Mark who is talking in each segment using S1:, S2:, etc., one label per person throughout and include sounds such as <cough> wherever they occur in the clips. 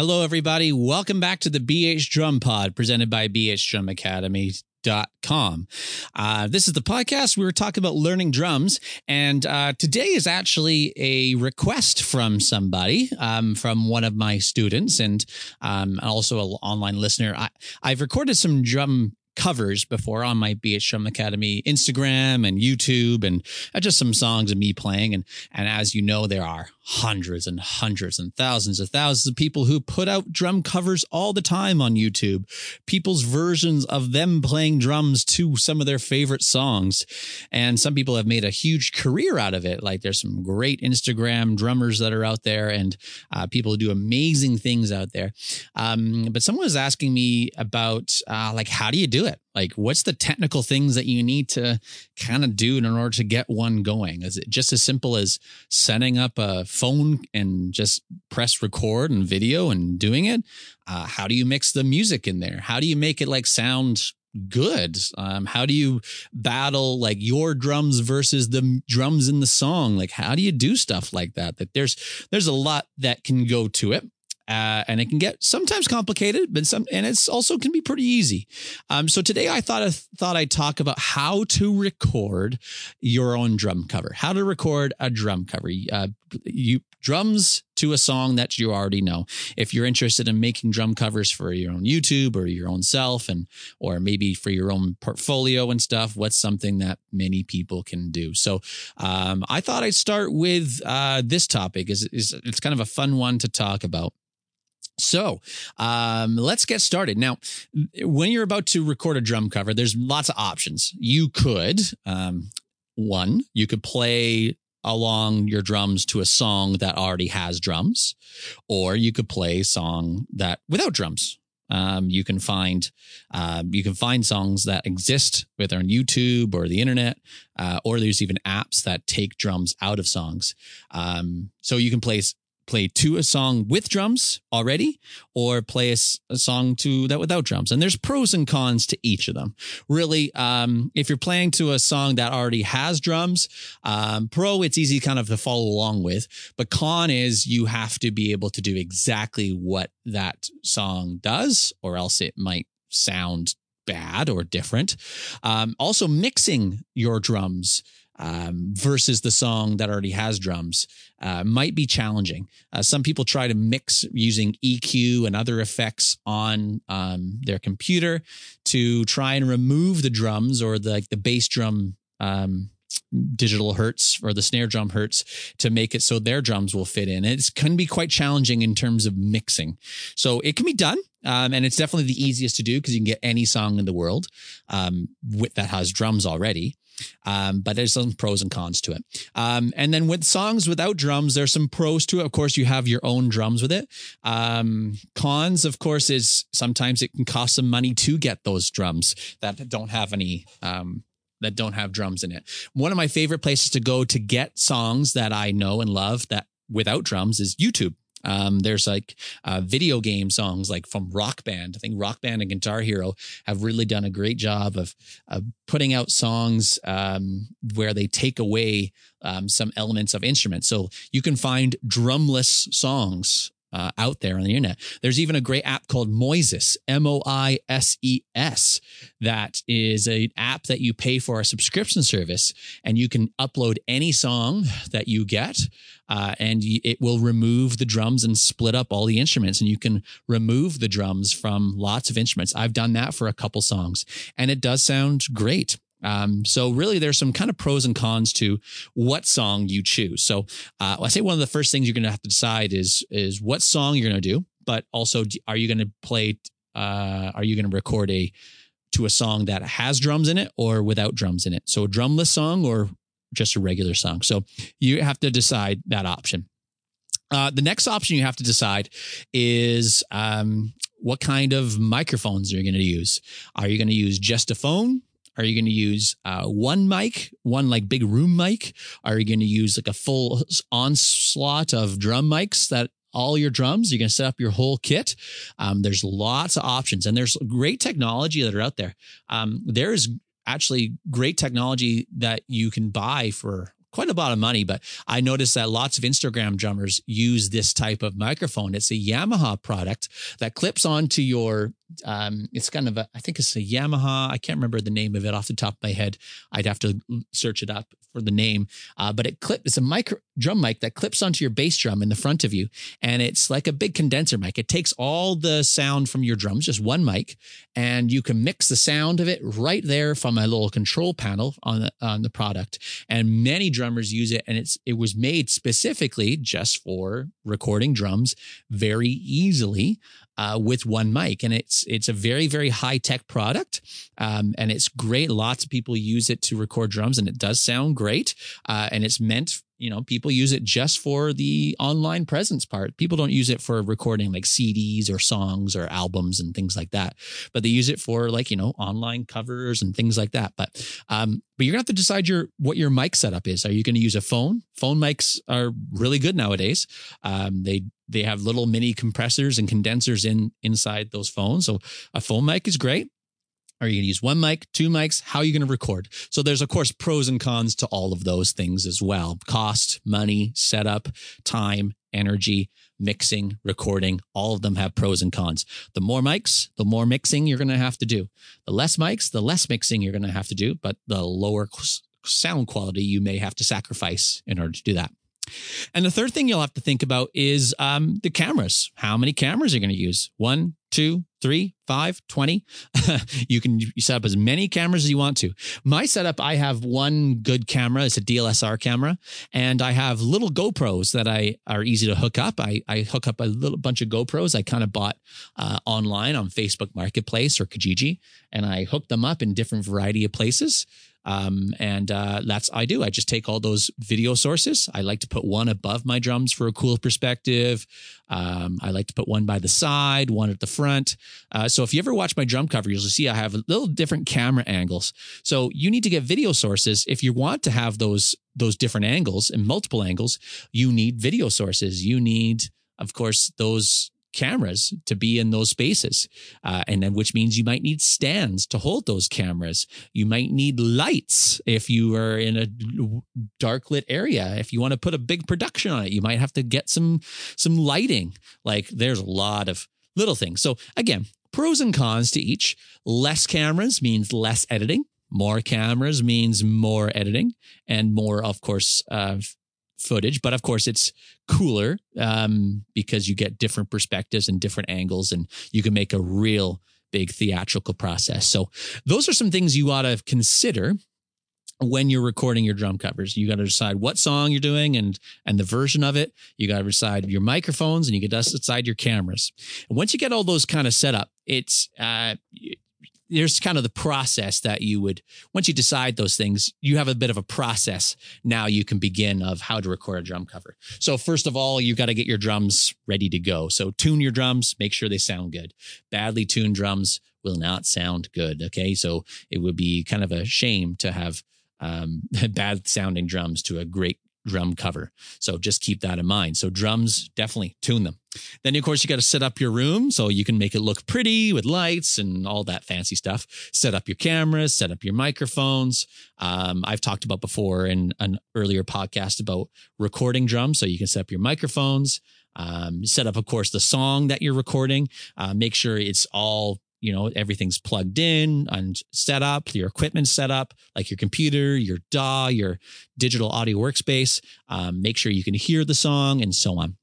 S1: Hello, everybody. Welcome back to the BH Drum Pod presented by BH Drum Academy. Dot com. Uh, this is the podcast. We were talking about learning drums, and uh, today is actually a request from somebody, um, from one of my students, and um, also an online listener. I, I've recorded some drum covers before on my BH Drum Academy Instagram and YouTube, and uh, just some songs of me playing. And and as you know, there are hundreds and hundreds and thousands of thousands of people who put out drum covers all the time on YouTube. People's versions of them playing drums to some of their favorite songs, and some people have made a huge career out of it. Like there's some great Instagram drummers that are out there, and uh, people do amazing things out there. Um, but someone was asking me about uh, like how do you do it? Like, what's the technical things that you need to kind of do in order to get one going? Is it just as simple as setting up a phone and just press record and video and doing it? Uh, how do you mix the music in there? How do you make it like sound good um, how do you battle like your drums versus the drums in the song like how do you do stuff like that that there's there's a lot that can go to it uh, and it can get sometimes complicated, but some, and it's also can be pretty easy. Um, so today I thought I thought I'd talk about how to record your own drum cover, how to record a drum cover. Uh, you drums to a song that you already know. If you're interested in making drum covers for your own YouTube or your own self, and or maybe for your own portfolio and stuff, what's something that many people can do? So um, I thought I'd start with uh, this topic. Is is it's kind of a fun one to talk about. So um, let's get started. Now, when you're about to record a drum cover, there's lots of options. You could, um, one, you could play along your drums to a song that already has drums, or you could play a song that without drums. Um, you can find um, you can find songs that exist whether on YouTube or the internet, uh, or there's even apps that take drums out of songs. Um, so you can place play to a song with drums already or play a, a, song to that without drums. And there's pros and cons to each of them. Really um, if you're playing to a song that already has drums um, pro it's easy kind of to follow along with. But con is you have to be able to do exactly what that song does or else it might sound bad or different. Um, also mixing your drums um, versus the song that already has drums uh, might be challenging. Uh, some people try to mix using EQ and other effects on um, their computer to try and remove the drums or the, like the bass drum um, digital hertz or the snare drum hertz to make it so their drums will fit in. It can be quite challenging in terms of mixing. So it can be done. Um, and it's definitely the easiest to do because you can get any song in the world um, with, that has drums already. Um, but there's some pros and cons to it. Um, and then with songs without drums, there's some pros to it. Of course, you have your own drums with it. Um, cons, of course, is sometimes it can cost some money to get those drums that don't have any um, that don't have drums in it. One of my favorite places to go to get songs that I know and love that without drums is YouTube. Um, there's like uh, video game songs like from Rock Band. I think Rock Band and Guitar Hero have really done a great job of, putting out songs um, where they take away um, some elements of instruments. So you can find drumless songs uh, out there on the internet. There's even a great app called Moises, M O I S E S, that is an app that you pay for a subscription service, and you can upload any song that you get, uh, and it will remove the drums and split up all the instruments, and you can remove the drums from lots of instruments. I've done that for a couple songs, and it does sound great. Um, so really, there's some kind of pros and cons to what song you choose. So uh, I say one of the first things you're going to have to decide is is what song you're going to do, but also are you going to play? Uh, are you going to record a to a song that has drums in it or without drums in it? So a drumless song or just a regular song. So you have to decide that option. Uh, the next option you have to decide is um, what kind of microphones you're going to use. Are you going to use just a phone? Are you going to use uh, one mic, one like big room mic? Are you going to use like a full onslaught of drum mics that all your drums? You're going to set up your whole kit. Um, there's lots of options and there's great technology that are out there. Um, there is actually great technology that you can buy for quite a lot of money, but I noticed that lots of Instagram drummers use this type of microphone. It's a Yamaha product that clips onto your um, it's kind of a, I think it's a Yamaha. I can't remember the name of it off the top of my head. I'd have to search it up for the name. Uh, but it clip, it's a micro drum mic that clips onto your bass drum in the front of you. And it's like a big condenser mic. It takes all the sound from your drums, just one mic, and you can mix the sound of it right there from a little control panel on the, on the product. And many drummers use it. And it's, it was made specifically just for recording drums very easily uh, with one mic, and it's it's a very very high tech product, um, and it's great. Lots of people use it to record drums, and it does sound great. Uh, and it's meant you know, people use it just for the online presence part. People don't use it for recording like CDs or songs or albums and things like that, but they use it for like, you know, online covers and things like that. But, um, but you're gonna have to decide your, what your mic setup is. Are you going to use a phone? Phone mics are really good nowadays. Um, they, they have little mini compressors and condensers in inside those phones. So a phone mic is great. Are you going to use one mic, two mics? How are you going to record? So there's, of course, pros and cons to all of those things as well. Cost, money, setup, time, energy, mixing, recording, all of them have pros and cons. The more mics, the more mixing you're going to have to do. The less mics, the less mixing you're going to have to do, but the lower sound quality you may have to sacrifice in order to do that. And the third thing you'll have to think about is um, the cameras. How many cameras are you going to use? One, two, three, five, 20. <laughs> you can set up as many cameras as you want to. My setup, I have one good camera. It's a DLSR camera. And I have little GoPros that I are easy to hook up. I, I hook up a little bunch of GoPros I kind of bought uh, online on Facebook Marketplace or Kijiji. And I hook them up in different variety of places. Um, and uh, that's I do. I just take all those video sources. I like to put one above my drums for a cool perspective. Um, I like to put one by the side, one at the front. Uh, so if you ever watch my drum cover, you'll see I have a little different camera angles. So you need to get video sources if you want to have those those different angles and multiple angles. You need video sources. You need, of course, those cameras to be in those spaces. Uh, and then, which means you might need stands to hold those cameras. You might need lights if you are in a dark lit area. If you want to put a big production on it, you might have to get some, some lighting. Like there's a lot of little things. So again, pros and cons to each. Less cameras means less editing. More cameras means more editing and more, of course, uh, footage, but of course it's cooler um, because you get different perspectives and different angles, and you can make a real big theatrical process. So those are some things you ought to consider when you're recording your drum covers. You got to decide what song you're doing and and the version of it. You got to decide your microphones and you got to decide your cameras. And once you get all those kind of set up, it's uh, there's kind of the process that you would once you decide those things you have a bit of a process now you can begin of how to record a drum cover so first of all you got to get your drums ready to go so tune your drums make sure they sound good badly tuned drums will not sound good okay so it would be kind of a shame to have um, <laughs> bad sounding drums to a great drum cover. So just keep that in mind. So drums, definitely tune them. Then, of course, you got to set up your room so you can make it look pretty with lights and all that fancy stuff. Set up your cameras, set up your microphones. Um, I've talked about before in an earlier podcast about recording drums. So you can set up your microphones, um, set up, of course, the song that you're recording. Uh, make sure it's all you know everything's plugged in and set up your equipment set up like your computer your daw your digital audio workspace um, make sure you can hear the song and so on.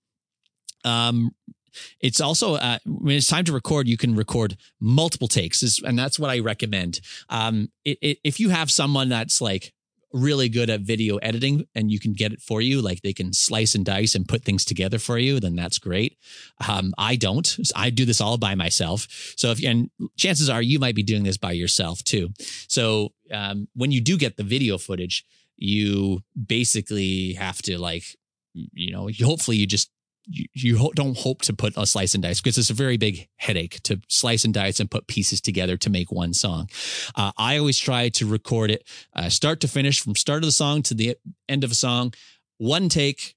S1: Um, it's also uh, when it's time to record you can record multiple takes and that's what i recommend. Um, it, it, if you have someone that's like really good at video editing and you can get it for you, like they can slice and dice and put things together for you, then that's great. Um, I don't. I do this all by myself. So if and chances are you might be doing this by yourself too. So um, when you do get the video footage, you basically have to like you know hopefully you just you, you don't hope to put a slice and dice because it's a very big headache to slice and dice and put pieces together to make one song. Uh, I always try to record it uh, start to finish from start of the song to the end of a song, one take,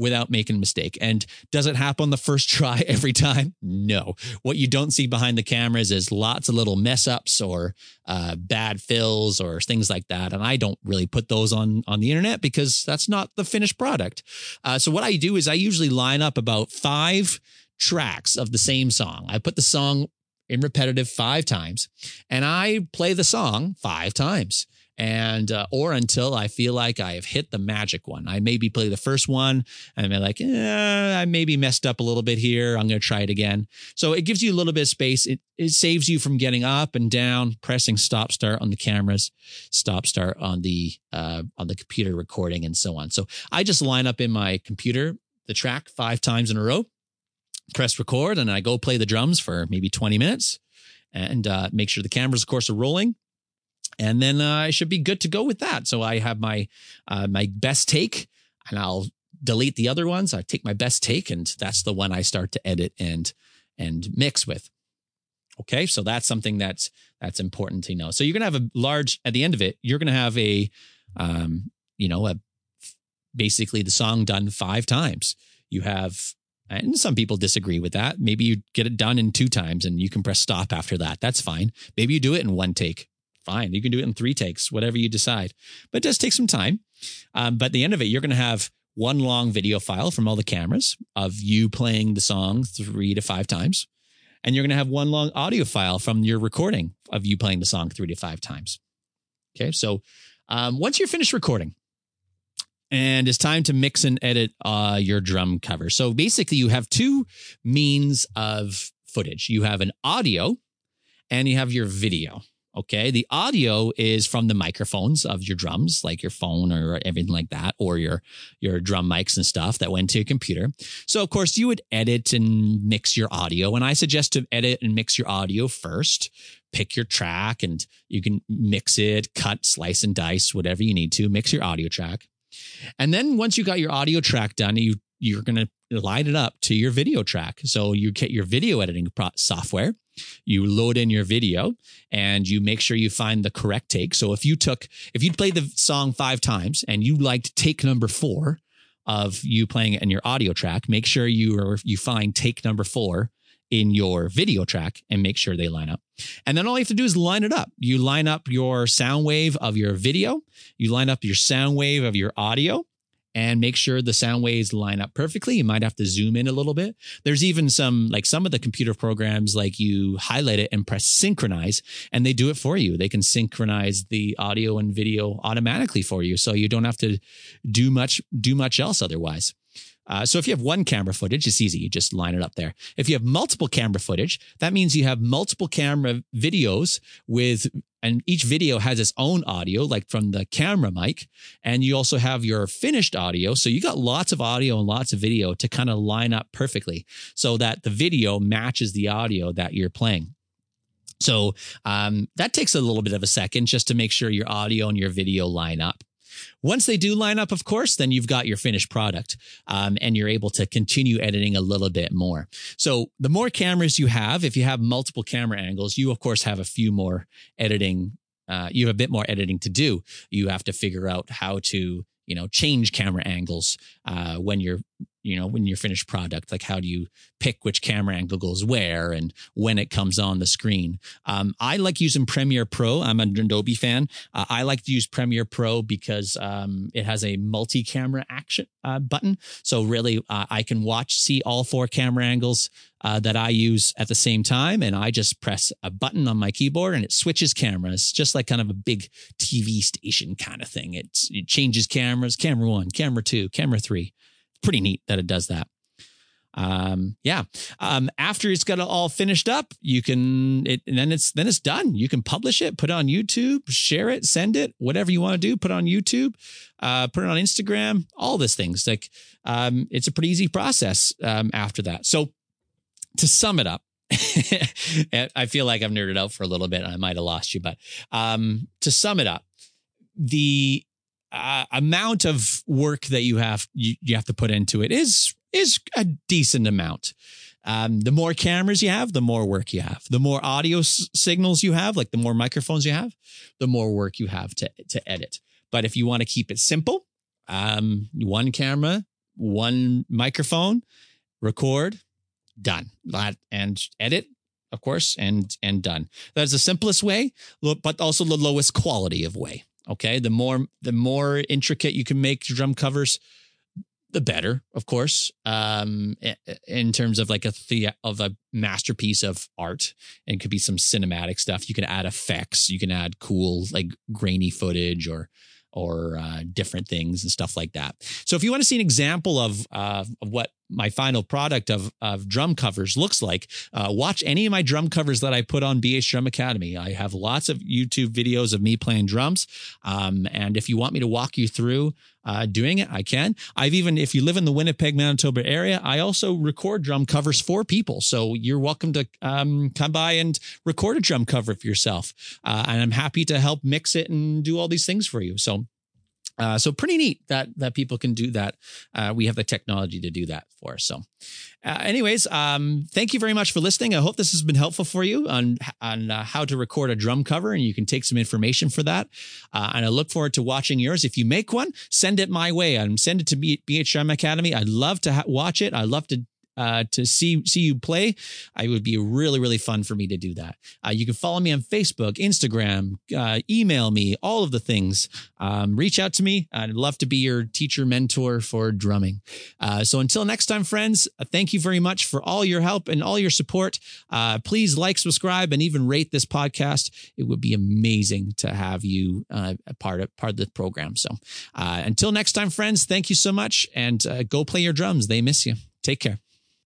S1: without making a mistake. And does it happen the first <laughs> try every time? No. What you don't see behind the cameras is lots of little mess ups or uh, bad fills or things like that. And I don't really put those on on the internet because that's not the finished product. Uh, so what I do is I usually line up about five tracks of the same song. I put the song in repetitive five times and I play the song five times and uh, or until I feel like I have hit the magic one. I maybe play the first one and I'm like, eh, I maybe messed up a little bit here. I'm going to try it again. So it gives you a little bit of space. It it saves you from getting up and down, pressing stop start on the cameras, stop start on the uh, on the computer recording, and so on. So I just line up in my computer the track five times in a row, press record, and I go play the drums for maybe 20 minutes and uh, make sure the cameras, of course, are rolling and then uh, I should be good to go with that. So I have my uh, my best take, and I'll delete the other ones. I take my best take, and that's the one I start to edit and and mix with. Okay, so that's something that's that's important to know. So you're gonna have a large at the end of it. You're gonna have a, um, you know, a basically the song done five times. You have and some people disagree with that. Maybe you get it done in two times and you can press stop after that. That's fine. Maybe you do it in one take fine. You can do it in three takes, whatever you decide. But it does take some time. Um, but at the end of it, you're going to have one long video file from all the cameras of you playing the song three to five times. And you're going to have one long audio file from your recording of you playing the song three to five times. Okay. So um, once you're finished recording, and it's time to mix and edit uh, your drum cover. So basically, you have two means of footage you have an audio and you have your video. Okay. The audio is from the microphones of your drums, like your phone or everything like that, or your, your drum mics and stuff that went to your computer. So of course you would edit and mix your audio. And I suggest to edit and mix your audio first. Pick your track and you can mix it, cut, slice and dice, whatever you need to, mix your audio track. And then once you got your audio track done, you you're going to line it up to your video track. So you get your video editing software you load in your video and you make sure you find the correct take. So if you took, if you played the song five times and you liked take number four of you playing it in your audio track, make sure you are, you find take number four in your video track and make sure they line up. And then all you have to do is line it up. You line up your sound wave of your video, you line up your sound wave of your audio, and make sure the sound waves line up perfectly. You might have to zoom in a little bit. There's even some, like some of the computer programs, like you highlight it and press synchronize, and they do it for you. They can synchronize the audio and video automatically for you. So you don't have to do much, do much else otherwise. Uh, so if you have one camera footage, it's easy. You just line it up there. If you have multiple camera footage, that means you have multiple camera videos with, and each video has its own audio, like from the camera mic. And you also have your finished audio. So you got lots of audio and lots of video to kind of line up perfectly so that the video matches the audio that you're playing. So um, that takes a little bit of a second just to make sure your audio and your video line up. Once they do line up, of course, then you've got your finished product um, and you're able to continue editing a little bit more. So the more cameras you have, if you have multiple camera angles, you, of course, have a few more editing. Uh, you have a bit more editing to do. You have to figure out how to you know change camera angles uh, when you're you know when you're finished product like how do you pick which camera angle goes where and when it comes on the screen? Um, i like using premiere pro. I'm an adobe fan. Uh, i like to use premiere pro because um, it has a multi-camera action uh, button. So really uh, i can watch see all four camera angles uh, that i use at the same time and i just press a button on my keyboard and it switches cameras just like kind of a big tv station kind of thing. It's, it changes cameras camera one camera two camera three pretty neat that it does that. Um, yeah. Um, after it's got it all finished up, you can it and then it's then it's done. You can publish it, put it on YouTube, share it, send it, whatever you want to do, put it on YouTube, uh, put it on Instagram, all these things. Like um, it's a pretty easy process um, after that. So to sum it up, <laughs> I feel like I've nerded out for a little bit. I might have lost you, but um, to sum it up, the uh, amount of work that you have you, you have to put into it is is a decent amount. Um, the more cameras you have, the more work you have. The more audio s- signals you have, like the more microphones you have, the more work you have to to edit. But if you want to keep it simple, um, one camera one microphone, record, done. That And edit, of course, and and done. That's the simplest way, but also the lowest quality of way. Okay, the more the more intricate you can make your drum covers, the better, of course. Um, in terms of like a the of a masterpiece of art, and could be some cinematic stuff. You can add effects, you can add cool like grainy footage or or uh, different things and stuff like that. So if you want to see an example of uh, of what my final product of of drum covers looks like, uh, watch any of my drum covers that I put on BH Drum Academy. I have lots of YouTube videos of me playing drums, um, and if you want me to walk you through uh, doing it, I can. I've even, if you live in the Winnipeg, Manitoba area, I also record drum covers for people. So you're welcome to um, come by and record a drum cover for yourself. Uh, and I'm happy to help mix it and do all these things for you. So uh, so pretty neat that that people can do that. Uh, we have the technology to do that for. So, uh, anyways, um, thank you very much for listening. I hope this has been helpful for you on on uh, how to record a drum cover, and you can take some information for that. Uh, and I look forward to watching yours. If you make one, send it my way. and send it to BH Drum Academy. I'd love to ha- watch it. I'd love to uh, to see see you play, I would be really really fun for me to do that. Uh, you can follow me on Facebook, Instagram, uh, email me, all of the things. Um, reach out to me. I'd love to be your teacher mentor for drumming. Uh, so until next time, friends, uh, thank you very much for all your help and all your support. Please like, subscribe, and even rate this podcast. It would be amazing to have you a part of part of the program. So until next time, friends, thank you so much, and go play your drums. They miss you. Take care.